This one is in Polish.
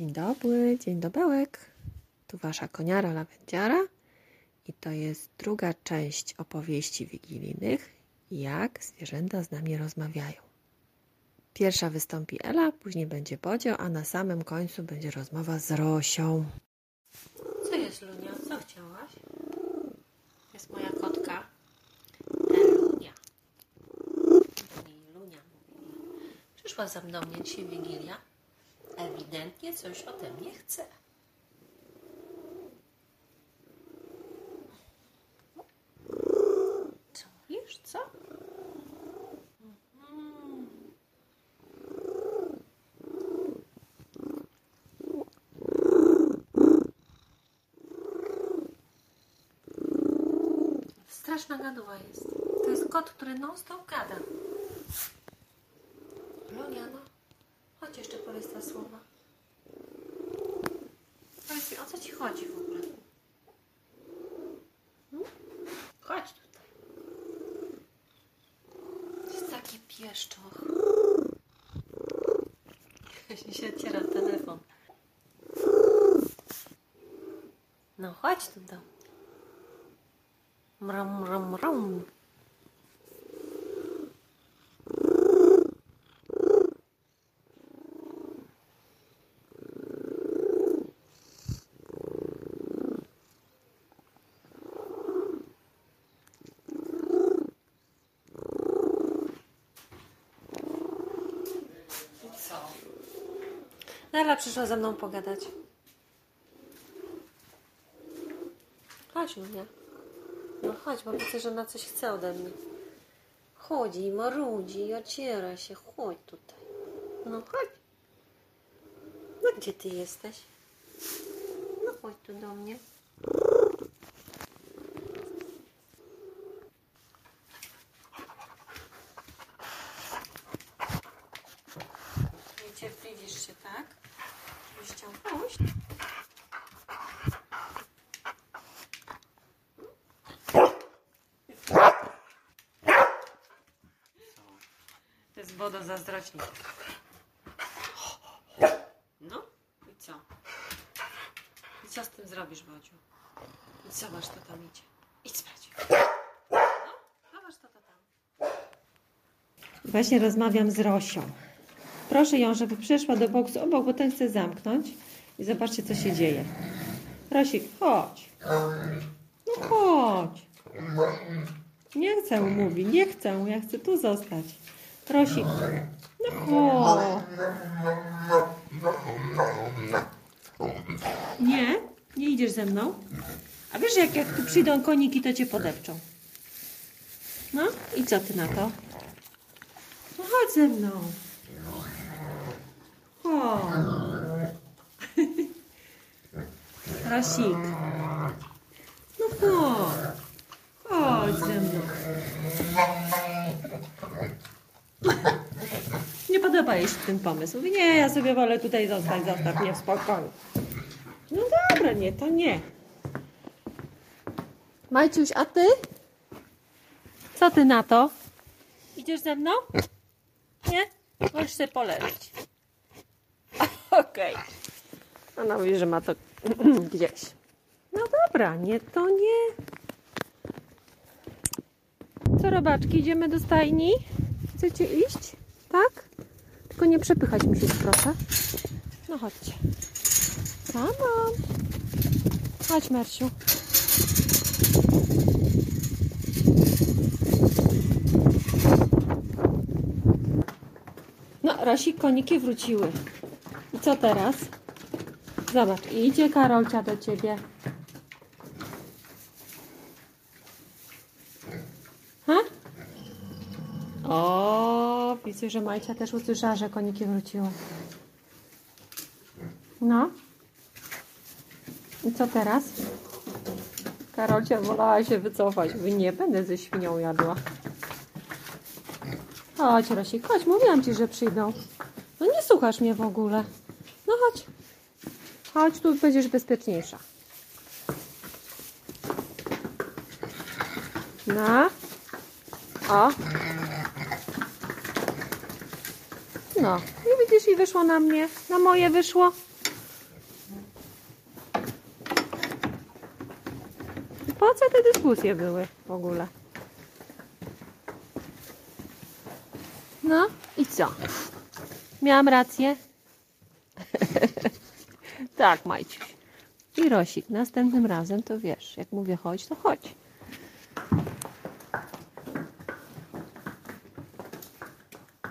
Dzień dobry, dzień dobełek. Tu wasza koniara lawendziara i to jest druga część opowieści wigilijnych, jak zwierzęta z nami rozmawiają. Pierwsza wystąpi Ela, później będzie Bodzio, a na samym końcu będzie rozmowa z Rosią. Co jest, Lunia? Co chciałaś? Jest moja kotka. Lunia mówiła. Przyszła za mną dzisiaj Wigilia. Ewidentnie coś ode mnie chce. Co mówisz? Co? Straszna gaduła jest. To jest kot, który non stop gada. Lunia, no. Chodź jeszcze powiedz te słowa. Mi, co ci chodzi w ogóle? Hmm? Chodź tutaj. Jest taki pieszczoch. Jeśli się otwiera telefon. No chodź tu do. Mram, mram, mram. Co? Lela przyszła ze mną pogadać. Chodź, Lunia. No chodź, bo widzę, że ona coś chce ode mnie. Chodzi marudzi i ociera się. Chodź tutaj. No chodź. No gdzie ty jesteś? No chodź tu do mnie. Niecierpliwisz się, tak? Byś chciał pójść? To jest woda zazdrośnik. No i co? I co z tym zrobisz, Bodziu? I zobacz, to tam idzie. Idź spać. No, zobacz, to to tam. Właśnie rozmawiam z Rosią. Proszę ją, żeby przyszła do boksu obok, bo ten chce zamknąć. I zobaczcie, co się dzieje. Rosik, chodź. No chodź. Nie chcę, mówi, nie chcę, ja chcę tu zostać. Rosik, no chodź. Nie? Nie idziesz ze mną? A wiesz, jak, jak tu przyjdą koniki, to cię podepczą. No i co ty na to? No chodź ze mną. Chodź. Rasik. No chodź. Chodź ze mną. Nie podoba jej się ten pomysł. Mówi, nie, ja sobie wolę tutaj zostać, zostaw mnie w spokoju. No dobra, nie, to nie. Majciuś, a ty? Co ty na to? Idziesz ze mną? Nie? Możesz sobie poleżeć. Okej. Ona mówi, że ma to gdzieś. No dobra, nie, to nie. Co robaczki, idziemy do stajni? Chcecie iść? Tak? Tylko nie przepychać mi się, proszę. No chodźcie. On. Chodź, Mersiu. No, Rosik, koniki wróciły. Co teraz? Zobacz, idzie Karolcia do ciebie. Ha? O, widzę, że Majcia też usłyszała, że koniki wróciły. No. I co teraz? Karolcia wolała się wycofać. Nie będę ze świnią jadła. Chodź, Rosik, chodź. Mówiłam ci, że przyjdą. No nie słuchasz mnie w ogóle. No chodź. Chodź, tu będziesz bezpieczniejsza. No. O. No. I widzisz, i wyszło na mnie. Na moje wyszło. Po co te dyskusje były w ogóle? No i co? Miałam rację. tak, Majciuś. I Rosik, następnym razem to wiesz, jak mówię chodź, to chodź.